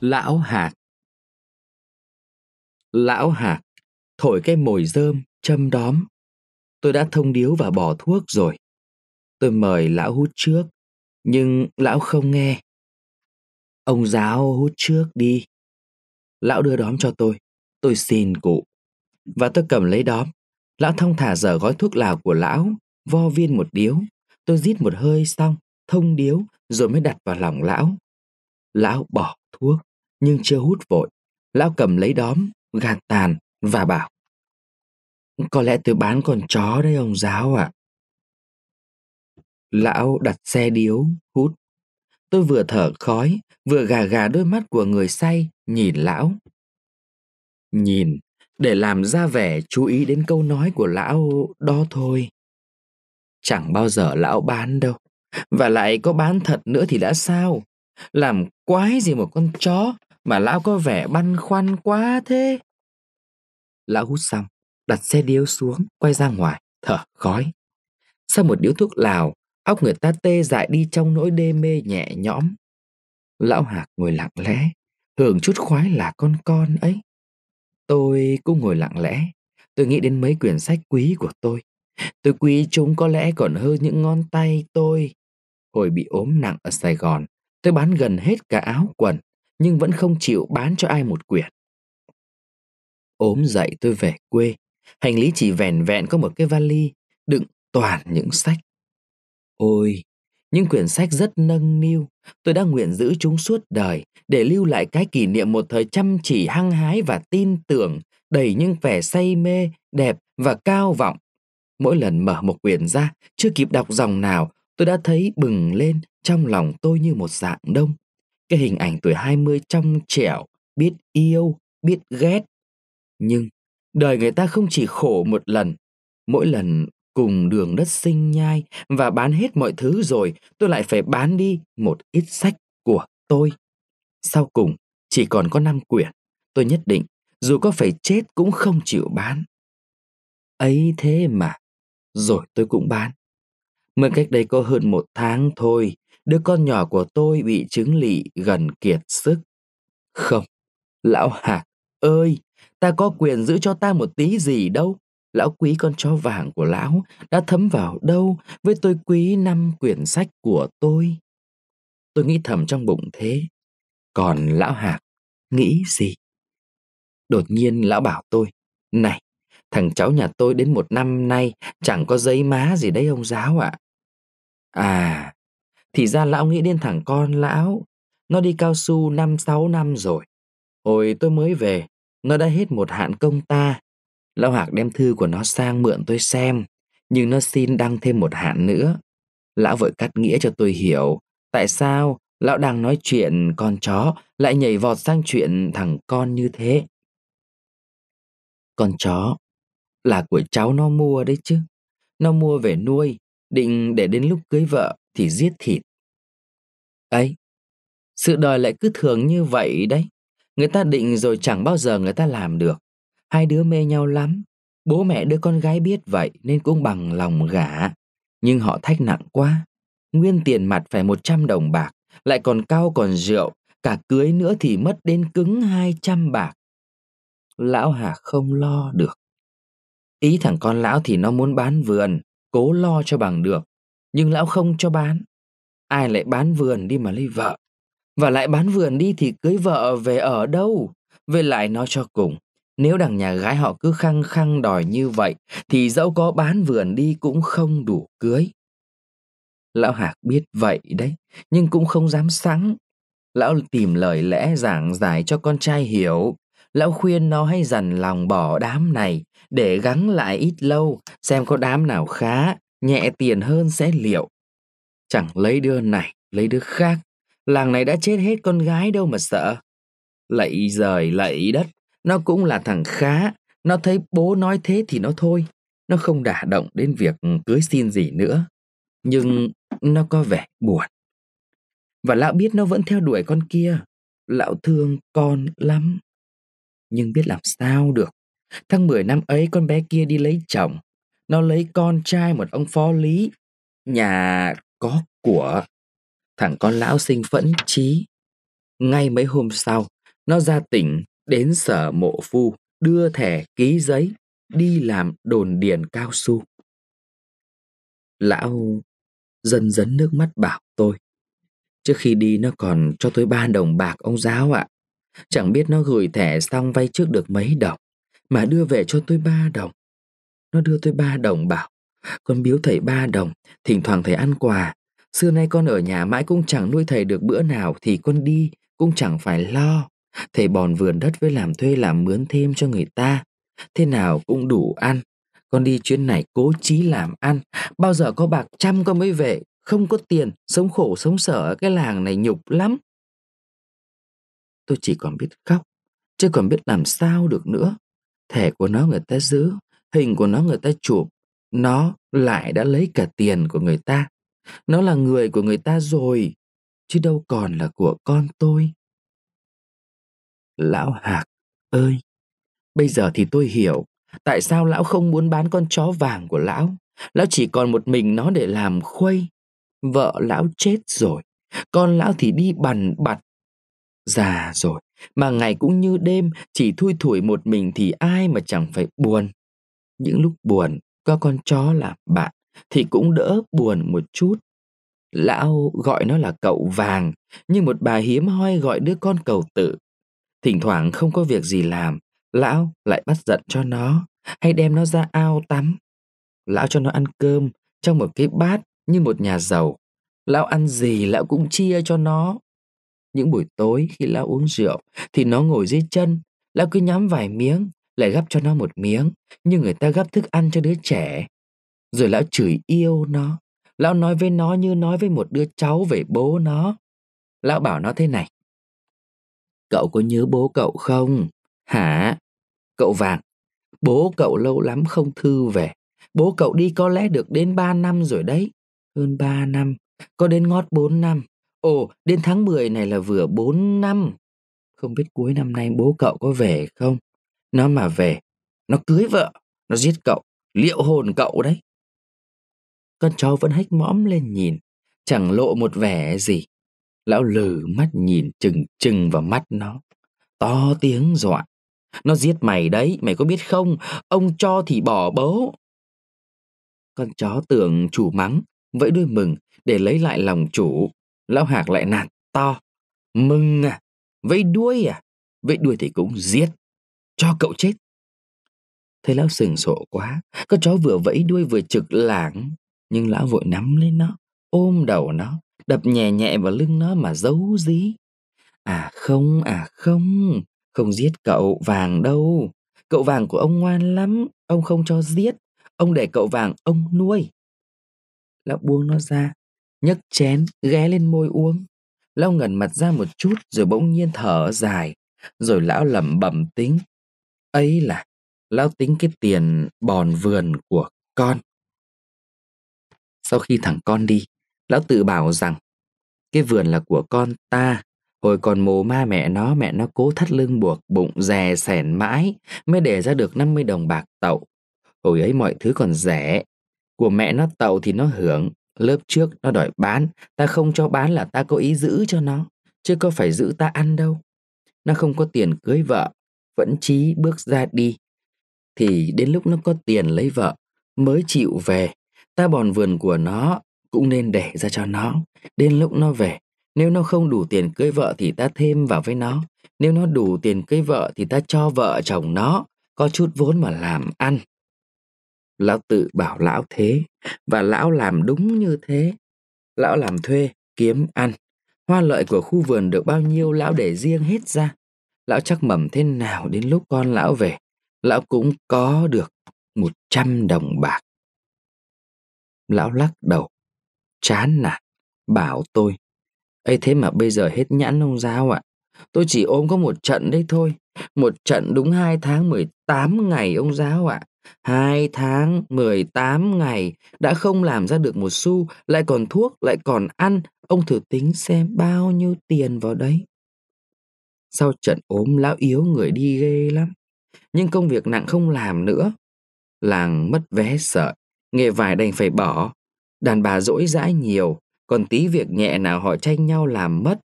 Lão Hạc Lão Hạc thổi cái mồi rơm, châm đóm. Tôi đã thông điếu và bỏ thuốc rồi. Tôi mời lão hút trước, nhưng lão không nghe. Ông giáo hút trước đi. Lão đưa đóm cho tôi. Tôi xin cụ. Và tôi cầm lấy đóm. Lão thông thả dở gói thuốc lào của lão, vo viên một điếu. Tôi rít một hơi xong, thông điếu, rồi mới đặt vào lòng lão. Lão bỏ thuốc, nhưng chưa hút vội. Lão cầm lấy đóm, gạt tàn và bảo. Có lẽ tôi bán con chó đấy ông giáo ạ. À. Lão đặt xe điếu, hút. Tôi vừa thở khói, vừa gà gà đôi mắt của người say, nhìn lão. Nhìn, để làm ra vẻ chú ý đến câu nói của lão đó thôi. Chẳng bao giờ lão bán đâu. Và lại có bán thật nữa thì đã sao? Làm quái gì một con chó mà lão có vẻ băn khoăn quá thế? Lão hút xong, đặt xe điếu xuống, quay ra ngoài, thở khói. Sau một điếu thuốc lào, óc người ta tê dại đi trong nỗi đê mê nhẹ nhõm. Lão Hạc ngồi lặng lẽ, hưởng chút khoái là con con ấy. Tôi cũng ngồi lặng lẽ, tôi nghĩ đến mấy quyển sách quý của tôi. Tôi quý chúng có lẽ còn hơn những ngón tay tôi. Hồi bị ốm nặng ở Sài Gòn, tôi bán gần hết cả áo quần, nhưng vẫn không chịu bán cho ai một quyển. Ốm dậy tôi về quê, hành lý chỉ vẻn vẹn có một cái vali đựng toàn những sách. Ôi, những quyển sách rất nâng niu, tôi đã nguyện giữ chúng suốt đời để lưu lại cái kỷ niệm một thời chăm chỉ hăng hái và tin tưởng, đầy những vẻ say mê, đẹp và cao vọng. Mỗi lần mở một quyển ra, chưa kịp đọc dòng nào, tôi đã thấy bừng lên trong lòng tôi như một dạng đông. Cái hình ảnh tuổi 20 trong trẻo, biết yêu, biết ghét. Nhưng đời người ta không chỉ khổ một lần, mỗi lần cùng đường đất sinh nhai và bán hết mọi thứ rồi tôi lại phải bán đi một ít sách của tôi. Sau cùng, chỉ còn có năm quyển, tôi nhất định dù có phải chết cũng không chịu bán. Ấy thế mà, rồi tôi cũng bán. Mới cách đây có hơn một tháng thôi, đứa con nhỏ của tôi bị chứng lị gần kiệt sức. Không, lão Hạc ơi, ta có quyền giữ cho ta một tí gì đâu. Lão quý con chó vàng của lão đã thấm vào đâu với tôi quý năm quyển sách của tôi. Tôi nghĩ thầm trong bụng thế. Còn lão Hạc nghĩ gì? Đột nhiên lão bảo tôi, này, thằng cháu nhà tôi đến một năm nay chẳng có giấy má gì đấy ông giáo ạ. À. à, thì ra lão nghĩ đến thằng con lão, nó đi cao su năm sáu năm rồi. Hồi tôi mới về, nó đã hết một hạn công ta Lão Hạc đem thư của nó sang mượn tôi xem, nhưng nó xin đăng thêm một hạn nữa. Lão vội cắt nghĩa cho tôi hiểu tại sao lão đang nói chuyện con chó lại nhảy vọt sang chuyện thằng con như thế. Con chó là của cháu nó mua đấy chứ. Nó mua về nuôi, định để đến lúc cưới vợ thì giết thịt. Ấy, sự đời lại cứ thường như vậy đấy. Người ta định rồi chẳng bao giờ người ta làm được. Hai đứa mê nhau lắm. Bố mẹ đứa con gái biết vậy nên cũng bằng lòng gả. Nhưng họ thách nặng quá. Nguyên tiền mặt phải 100 đồng bạc, lại còn cao còn rượu, cả cưới nữa thì mất đến cứng 200 bạc. Lão Hà không lo được. Ý thằng con lão thì nó muốn bán vườn, cố lo cho bằng được. Nhưng lão không cho bán. Ai lại bán vườn đi mà lấy vợ? Và lại bán vườn đi thì cưới vợ về ở đâu? Về lại nói cho cùng, nếu đằng nhà gái họ cứ khăng khăng đòi như vậy thì dẫu có bán vườn đi cũng không đủ cưới. Lão Hạc biết vậy đấy, nhưng cũng không dám sẵn. Lão tìm lời lẽ giảng giải cho con trai hiểu. Lão khuyên nó hãy dần lòng bỏ đám này để gắng lại ít lâu xem có đám nào khá, nhẹ tiền hơn sẽ liệu. Chẳng lấy đứa này, lấy đứa khác. Làng này đã chết hết con gái đâu mà sợ. Lạy rời lạy đất, nó cũng là thằng khá, nó thấy bố nói thế thì nó thôi. Nó không đả động đến việc cưới xin gì nữa. Nhưng nó có vẻ buồn. Và lão biết nó vẫn theo đuổi con kia. Lão thương con lắm. Nhưng biết làm sao được. Tháng 10 năm ấy con bé kia đi lấy chồng. Nó lấy con trai một ông phó lý. Nhà có của. Thằng con lão sinh phẫn trí. Ngay mấy hôm sau, nó ra tỉnh đến sở mộ phu đưa thẻ ký giấy đi làm đồn điền cao su. Lão dần dấn nước mắt bảo tôi. Trước khi đi nó còn cho tôi ba đồng bạc ông giáo ạ. Chẳng biết nó gửi thẻ xong vay trước được mấy đồng, mà đưa về cho tôi ba đồng. Nó đưa tôi ba đồng bảo, con biếu thầy ba đồng, thỉnh thoảng thầy ăn quà. Xưa nay con ở nhà mãi cũng chẳng nuôi thầy được bữa nào thì con đi cũng chẳng phải lo. Thầy bòn vườn đất với làm thuê làm mướn thêm cho người ta. Thế nào cũng đủ ăn. Con đi chuyến này cố chí làm ăn. Bao giờ có bạc trăm con mới về. Không có tiền, sống khổ sống sở ở cái làng này nhục lắm. Tôi chỉ còn biết khóc, chứ còn biết làm sao được nữa. Thẻ của nó người ta giữ, hình của nó người ta chụp. Nó lại đã lấy cả tiền của người ta. Nó là người của người ta rồi, chứ đâu còn là của con tôi. Lão Hạc ơi, bây giờ thì tôi hiểu tại sao lão không muốn bán con chó vàng của lão. Lão chỉ còn một mình nó để làm khuây. Vợ lão chết rồi, con lão thì đi bằn bặt. Già rồi, mà ngày cũng như đêm, chỉ thui thủi một mình thì ai mà chẳng phải buồn. Những lúc buồn, có con chó làm bạn, thì cũng đỡ buồn một chút. Lão gọi nó là cậu vàng, như một bà hiếm hoi gọi đứa con cầu tử. Thỉnh thoảng không có việc gì làm, lão lại bắt giận cho nó, hay đem nó ra ao tắm. Lão cho nó ăn cơm trong một cái bát như một nhà giàu. Lão ăn gì lão cũng chia cho nó. Những buổi tối khi lão uống rượu thì nó ngồi dưới chân, lão cứ nhắm vài miếng, lại gắp cho nó một miếng, như người ta gắp thức ăn cho đứa trẻ. Rồi lão chửi yêu nó, lão nói với nó như nói với một đứa cháu về bố nó. Lão bảo nó thế này. Cậu có nhớ bố cậu không? Hả? Cậu vàng, bố cậu lâu lắm không thư về. Bố cậu đi có lẽ được đến 3 năm rồi đấy. Hơn 3 năm, có đến ngót 4 năm. Ồ, đến tháng 10 này là vừa 4 năm. Không biết cuối năm nay bố cậu có về không? Nó mà về, nó cưới vợ, nó giết cậu, liệu hồn cậu đấy. Con chó vẫn hách mõm lên nhìn, chẳng lộ một vẻ gì. Lão lừ mắt nhìn chừng chừng vào mắt nó, to tiếng dọa. Nó giết mày đấy, mày có biết không? Ông cho thì bỏ bố. Con chó tưởng chủ mắng, vẫy đuôi mừng để lấy lại lòng chủ. Lão Hạc lại nạt to. Mừng à, vẫy đuôi à? Vẫy đuôi thì cũng giết, cho cậu chết. Thấy lão sừng sộ quá, con chó vừa vẫy đuôi vừa trực lảng, nhưng lão vội nắm lấy nó, ôm đầu nó, đập nhẹ nhẹ vào lưng nó mà giấu dí. À không, à không, không giết cậu vàng đâu. Cậu vàng của ông ngoan lắm, ông không cho giết, ông để cậu vàng ông nuôi. Lão buông nó ra, nhấc chén, ghé lên môi uống. Lão ngẩn mặt ra một chút rồi bỗng nhiên thở dài, rồi lão lẩm bẩm tính. Ấy là, lão tính cái tiền bòn vườn của con. Sau khi thằng con đi, lão tự bảo rằng cái vườn là của con ta. Hồi còn mồ ma mẹ nó, mẹ nó cố thắt lưng buộc bụng rè sẻn mãi mới để ra được 50 đồng bạc tậu. Hồi ấy mọi thứ còn rẻ. Của mẹ nó tậu thì nó hưởng, lớp trước nó đòi bán, ta không cho bán là ta có ý giữ cho nó, chứ có phải giữ ta ăn đâu. Nó không có tiền cưới vợ, vẫn chí bước ra đi. Thì đến lúc nó có tiền lấy vợ, mới chịu về, ta bòn vườn của nó cũng nên để ra cho nó. Đến lúc nó về, nếu nó không đủ tiền cưới vợ thì ta thêm vào với nó. Nếu nó đủ tiền cưới vợ thì ta cho vợ chồng nó, có chút vốn mà làm ăn. Lão tự bảo lão thế, và lão làm đúng như thế. Lão làm thuê, kiếm ăn. Hoa lợi của khu vườn được bao nhiêu lão để riêng hết ra. Lão chắc mầm thế nào đến lúc con lão về, lão cũng có được một trăm đồng bạc. Lão lắc đầu, chán nản, bảo tôi. ấy thế mà bây giờ hết nhãn ông giáo ạ. Tôi chỉ ôm có một trận đấy thôi. Một trận đúng hai tháng mười tám ngày ông giáo ạ. Hai tháng mười tám ngày đã không làm ra được một xu, lại còn thuốc, lại còn ăn. Ông thử tính xem bao nhiêu tiền vào đấy. Sau trận ốm lão yếu người đi ghê lắm. Nhưng công việc nặng không làm nữa. Làng mất vé sợ, nghề vải đành phải bỏ. Đàn bà dỗi dãi nhiều, còn tí việc nhẹ nào họ tranh nhau làm mất.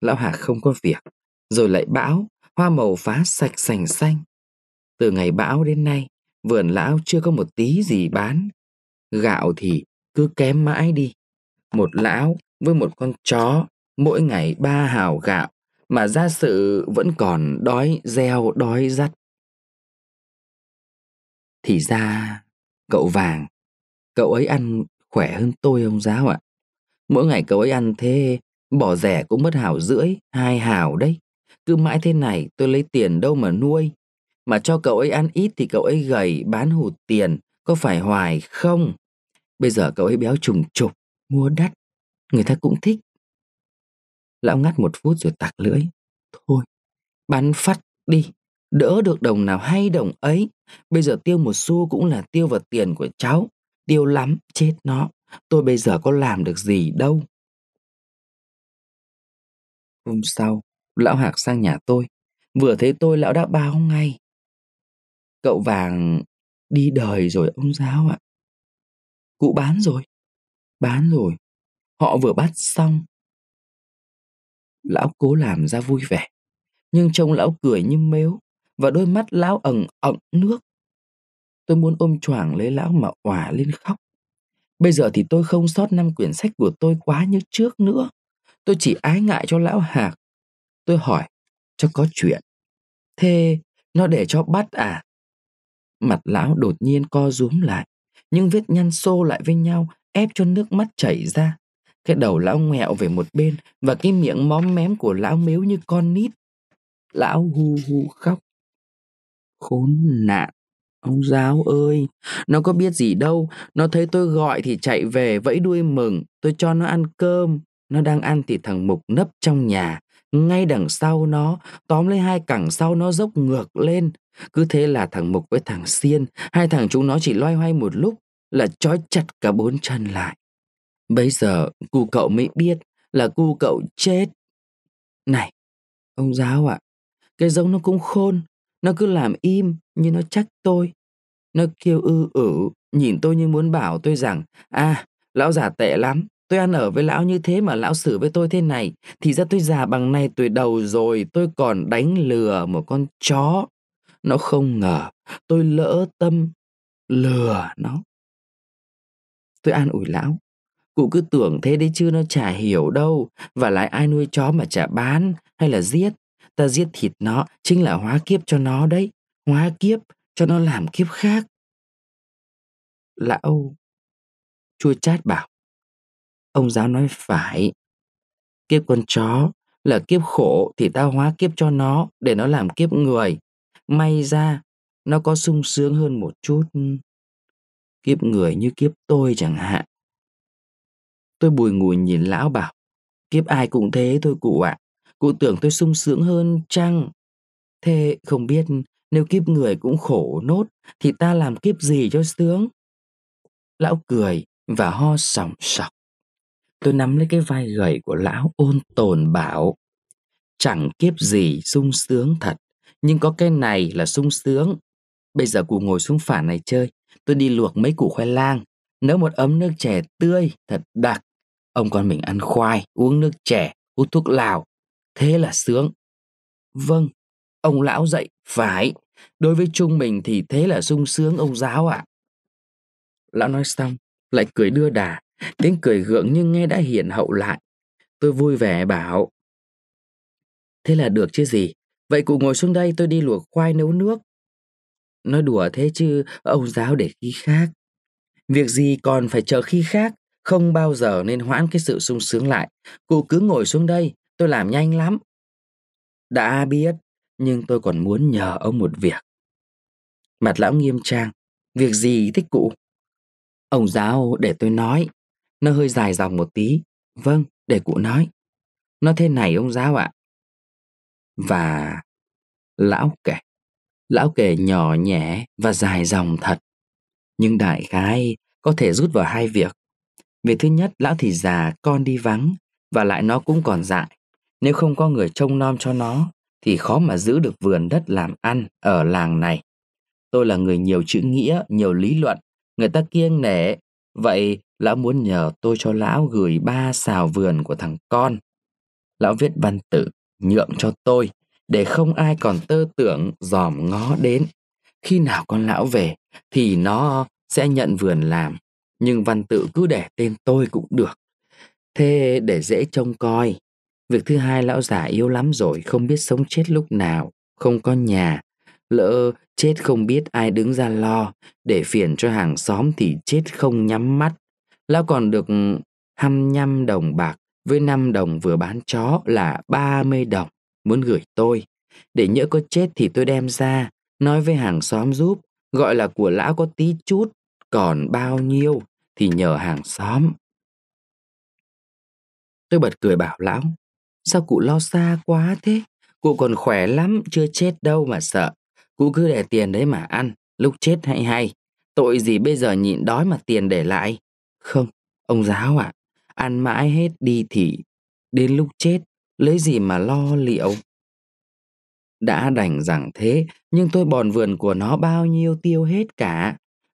lão hà không có việc. Rồi lại bão, hoa màu phá sạch sành xanh. Từ ngày bão đến nay, vườn lão chưa có một tí gì bán. Gạo thì cứ kém mãi đi. Một lão với một con chó, mỗi ngày ba hào gạo, mà gia sự vẫn còn đói gieo đói dắt. Thì ra, cậu vàng, cậu ấy ăn khỏe hơn tôi ông giáo ạ. Mỗi ngày cậu ấy ăn thế, bỏ rẻ cũng mất hảo rưỡi, hai hảo đấy. Cứ mãi thế này tôi lấy tiền đâu mà nuôi. Mà cho cậu ấy ăn ít thì cậu ấy gầy, bán hụt tiền, có phải hoài không? Bây giờ cậu ấy béo trùng trục, mua đắt, người ta cũng thích. Lão ngắt một phút rồi tặc lưỡi. Thôi, bán phát đi, đỡ được đồng nào hay đồng ấy. Bây giờ tiêu một xu cũng là tiêu vào tiền của cháu. Tiêu lắm, chết nó. Tôi bây giờ có làm được gì đâu. Hôm sau, lão Hạc sang nhà tôi. Vừa thấy tôi lão đã báo ngay. Cậu vàng đi đời rồi ông giáo ạ. Cụ bán rồi. Bán rồi. Họ vừa bắt xong. Lão cố làm ra vui vẻ. Nhưng trông lão cười như mếu và đôi mắt lão ẩn ẩn nước. Tôi muốn ôm choàng lấy lão mà òa lên khóc. Bây giờ thì tôi không sót năm quyển sách của tôi quá như trước nữa. Tôi chỉ ái ngại cho lão Hạc. Tôi hỏi, cho có chuyện. Thế nó để cho bắt à? Mặt lão đột nhiên co rúm lại, nhưng vết nhăn xô lại với nhau ép cho nước mắt chảy ra. Cái đầu lão ngoẹo về một bên và cái miệng móm mém của lão mếu như con nít. Lão hu hu khóc. Khốn nạn, ông giáo ơi, nó có biết gì đâu, nó thấy tôi gọi thì chạy về vẫy đuôi mừng, tôi cho nó ăn cơm. Nó đang ăn thì thằng Mục nấp trong nhà, ngay đằng sau nó, tóm lấy hai cẳng sau nó dốc ngược lên. Cứ thế là thằng Mục với thằng Xiên, hai thằng chúng nó chỉ loay hoay một lúc là trói chặt cả bốn chân lại. Bây giờ cu cậu mới biết là cu cậu chết. Này, ông giáo ạ, à, cái giống nó cũng khôn, nó cứ làm im như nó trách tôi. Nó kêu ư ử, nhìn tôi như muốn bảo tôi rằng, à, lão già tệ lắm, tôi ăn ở với lão như thế mà lão xử với tôi thế này, thì ra tôi già bằng này tuổi đầu rồi, tôi còn đánh lừa một con chó. Nó không ngờ, tôi lỡ tâm, lừa nó. Tôi an ủi lão, cụ cứ tưởng thế đấy chứ nó chả hiểu đâu, và lại ai nuôi chó mà chả bán hay là giết. Ta giết thịt nó chính là hóa kiếp cho nó đấy, hóa kiếp cho nó làm kiếp khác. Lão chua chát bảo, ông giáo nói phải. Kiếp con chó là kiếp khổ thì ta hóa kiếp cho nó để nó làm kiếp người. May ra nó có sung sướng hơn một chút. Kiếp người như kiếp tôi chẳng hạn. Tôi bùi ngùi nhìn lão bảo, kiếp ai cũng thế thôi cụ ạ. À. Cụ tưởng tôi sung sướng hơn chăng? Thế không biết nếu kiếp người cũng khổ nốt thì ta làm kiếp gì cho sướng? Lão cười và ho sòng sọc. Tôi nắm lấy cái vai gầy của lão ôn tồn bảo. Chẳng kiếp gì sung sướng thật, nhưng có cái này là sung sướng. Bây giờ cụ ngồi xuống phản này chơi, tôi đi luộc mấy củ khoai lang, nấu một ấm nước chè tươi thật đặc. Ông con mình ăn khoai, uống nước chè, hút thuốc lào. Thế là sướng. Vâng, ông lão dạy, phải. Đối với chúng mình thì thế là sung sướng ông giáo ạ. À. Lão nói xong, lại cười đưa đà, tiếng cười gượng nhưng nghe đã hiền hậu lại. Tôi vui vẻ bảo. Thế là được chứ gì, vậy cụ ngồi xuống đây tôi đi luộc khoai nấu nước. Nói đùa thế chứ, ông giáo để khi khác. Việc gì còn phải chờ khi khác, không bao giờ nên hoãn cái sự sung sướng lại. Cụ cứ ngồi xuống đây, tôi làm nhanh lắm. Đã biết, nhưng tôi còn muốn nhờ ông một việc. Mặt lão nghiêm trang, việc gì thích cụ? Ông giáo để tôi nói, nó hơi dài dòng một tí. Vâng, để cụ nói. Nó thế này ông giáo ạ. Và lão kể. Lão kể nhỏ nhẹ và dài dòng thật. Nhưng đại khái có thể rút vào hai việc. Việc thứ nhất, lão thì già, con đi vắng, và lại nó cũng còn dại. Nếu không có người trông nom cho nó, thì khó mà giữ được vườn đất làm ăn ở làng này. Tôi là người nhiều chữ nghĩa, nhiều lý luận, người ta kiêng nể. Vậy lão muốn nhờ tôi cho lão gửi ba xào vườn của thằng con. Lão viết văn tự nhượng cho tôi để không ai còn tơ tưởng dòm ngó đến. Khi nào con lão về thì nó sẽ nhận vườn làm, nhưng văn tự cứ để tên tôi cũng được. Thế để dễ trông coi. Việc thứ hai lão già yếu lắm rồi, không biết sống chết lúc nào, không có nhà. Lỡ chết không biết ai đứng ra lo, để phiền cho hàng xóm thì chết không nhắm mắt. Lão còn được ừ, 25 đồng bạc với 5 đồng vừa bán chó là 30 đồng muốn gửi tôi. Để nhỡ có chết thì tôi đem ra, nói với hàng xóm giúp, gọi là của lão có tí chút, còn bao nhiêu thì nhờ hàng xóm. Tôi bật cười bảo lão, sao cụ lo xa quá thế? Cụ còn khỏe lắm, chưa chết đâu mà sợ. Cụ cứ để tiền đấy mà ăn, lúc chết hay hay. Tội gì bây giờ nhịn đói mà tiền để lại? Không, ông giáo ạ, à, ăn mãi hết đi thì đến lúc chết lấy gì mà lo liệu. Đã đành rằng thế, nhưng tôi bòn vườn của nó bao nhiêu tiêu hết cả.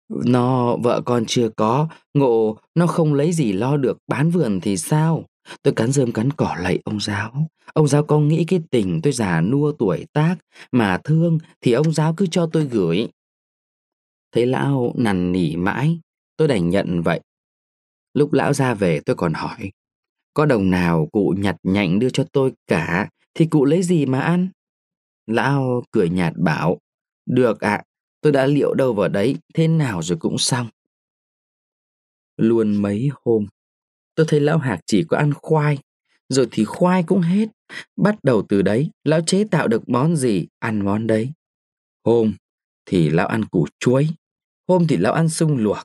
Nó vợ con chưa có, ngộ nó không lấy gì lo được bán vườn thì sao? Tôi cắn rơm cắn cỏ lạy ông giáo. Ông giáo có nghĩ cái tình tôi già nua tuổi tác mà thương thì ông giáo cứ cho tôi gửi. Thấy lão nằn nỉ mãi, tôi đành nhận vậy. Lúc lão ra về tôi còn hỏi, có đồng nào cụ nhặt nhạnh đưa cho tôi cả thì cụ lấy gì mà ăn? Lão cười nhạt bảo, được ạ, à, tôi đã liệu đâu vào đấy, thế nào rồi cũng xong. Luôn mấy hôm, tôi thấy lão hạc chỉ có ăn khoai, rồi thì khoai cũng hết. Bắt đầu từ đấy, lão chế tạo được món gì, ăn món đấy. Hôm thì lão ăn củ chuối, hôm thì lão ăn sung luộc,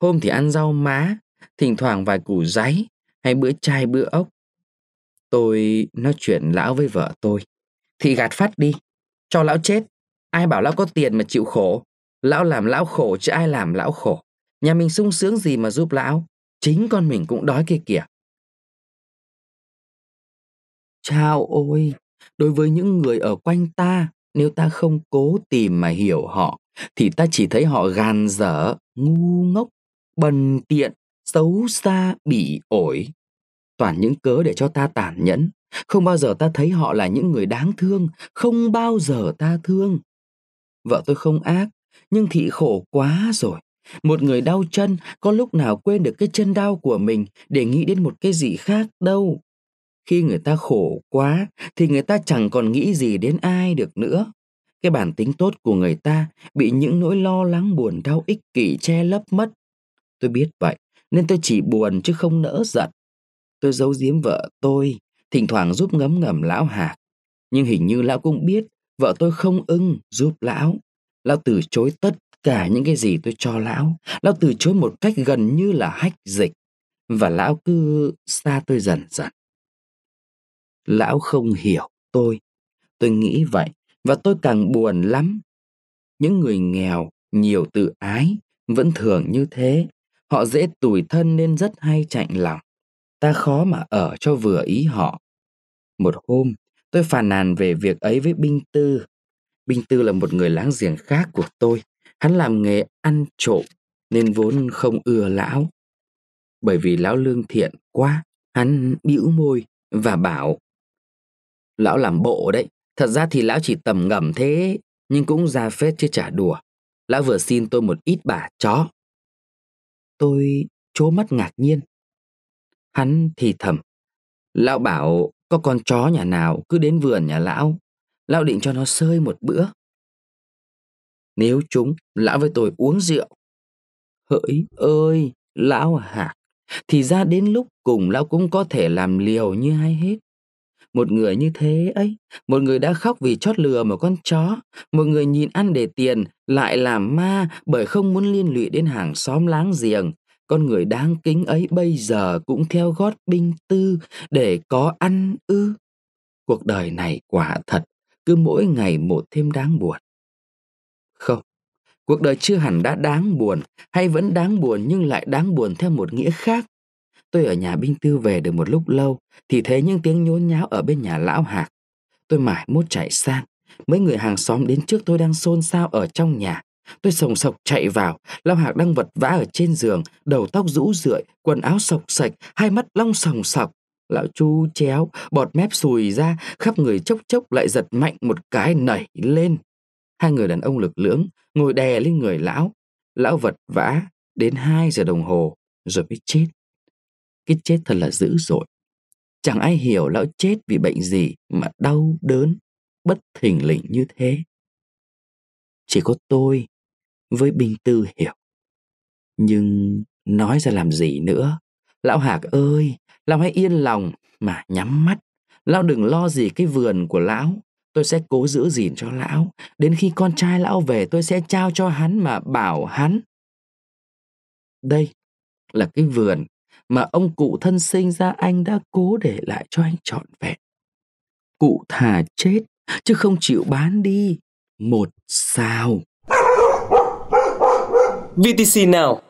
hôm thì ăn rau má, thỉnh thoảng vài củ giấy hay bữa chai bữa ốc. Tôi nói chuyện lão với vợ tôi, thì gạt phát đi, cho lão chết. Ai bảo lão có tiền mà chịu khổ, lão làm lão khổ chứ ai làm lão khổ. Nhà mình sung sướng gì mà giúp lão, chính con mình cũng đói kia kìa. Chao ôi, đối với những người ở quanh ta, nếu ta không cố tìm mà hiểu họ, thì ta chỉ thấy họ gàn dở, ngu ngốc, bần tiện, xấu xa, bỉ ổi. Toàn những cớ để cho ta tàn nhẫn. Không bao giờ ta thấy họ là những người đáng thương, không bao giờ ta thương. Vợ tôi không ác, nhưng thị khổ quá rồi. Một người đau chân có lúc nào quên được cái chân đau của mình để nghĩ đến một cái gì khác đâu. Khi người ta khổ quá thì người ta chẳng còn nghĩ gì đến ai được nữa. Cái bản tính tốt của người ta bị những nỗi lo lắng buồn đau ích kỷ che lấp mất. Tôi biết vậy, nên tôi chỉ buồn chứ không nỡ giận. Tôi giấu giếm vợ tôi, thỉnh thoảng giúp ngấm ngầm lão hạc. Nhưng hình như lão cũng biết vợ tôi không ưng giúp lão. Lão từ chối tất cả những cái gì tôi cho lão. Lão từ chối một cách gần như là hách dịch. Và lão cứ xa tôi dần dần. Lão không hiểu tôi. Tôi nghĩ vậy và tôi càng buồn lắm. Những người nghèo, nhiều tự ái, vẫn thường như thế. Họ dễ tủi thân nên rất hay chạnh lòng. Ta khó mà ở cho vừa ý họ. Một hôm, tôi phàn nàn về việc ấy với Binh Tư. Binh Tư là một người láng giềng khác của tôi. Hắn làm nghề ăn trộm nên vốn không ưa lão. Bởi vì lão lương thiện quá, hắn bĩu môi và bảo Lão làm bộ đấy, thật ra thì lão chỉ tầm ngầm thế, nhưng cũng ra phết chứ chả đùa. Lão vừa xin tôi một ít bả chó. Tôi chố mắt ngạc nhiên. Hắn thì thầm. Lão bảo có con chó nhà nào cứ đến vườn nhà lão. Lão định cho nó sơi một bữa. Nếu chúng, lão với tôi uống rượu. Hỡi ơi, lão hả? Thì ra đến lúc cùng lão cũng có thể làm liều như ai hết. Một người như thế ấy, một người đã khóc vì chót lừa một con chó, một người nhìn ăn để tiền lại làm ma bởi không muốn liên lụy đến hàng xóm láng giềng. Con người đáng kính ấy bây giờ cũng theo gót binh tư để có ăn ư. Cuộc đời này quả thật, cứ mỗi ngày một thêm đáng buồn. Không, cuộc đời chưa hẳn đã đáng buồn hay vẫn đáng buồn nhưng lại đáng buồn theo một nghĩa khác Tôi ở nhà binh tư về được một lúc lâu thì thấy những tiếng nhốn nháo ở bên nhà lão Hạc. Tôi mải mốt chạy sang. Mấy người hàng xóm đến trước tôi đang xôn xao ở trong nhà. Tôi sồng sọc chạy vào, Lão Hạc đang vật vã ở trên giường, đầu tóc rũ rượi, quần áo sọc sạch, hai mắt long sòng sọc. Lão chu chéo, bọt mép sùi ra, khắp người chốc chốc lại giật mạnh một cái nảy lên. Hai người đàn ông lực lưỡng ngồi đè lên người lão. Lão vật vã đến 2 giờ đồng hồ rồi mới chết. Cái chết thật là dữ dội. Chẳng ai hiểu lão chết vì bệnh gì mà đau đớn, bất thình lình như thế. Chỉ có tôi với Bình Tư hiểu. Nhưng nói ra làm gì nữa? Lão Hạc ơi, lão hãy yên lòng mà nhắm mắt. Lão đừng lo gì cái vườn của lão. Tôi sẽ cố giữ gìn cho lão. Đến khi con trai lão về, tôi sẽ trao cho hắn mà bảo hắn. Đây là cái vườn mà ông cụ thân sinh ra anh đã cố để lại cho anh trọn vẹn. Cụ thà chết, chứ không chịu bán đi một sao. VTC nào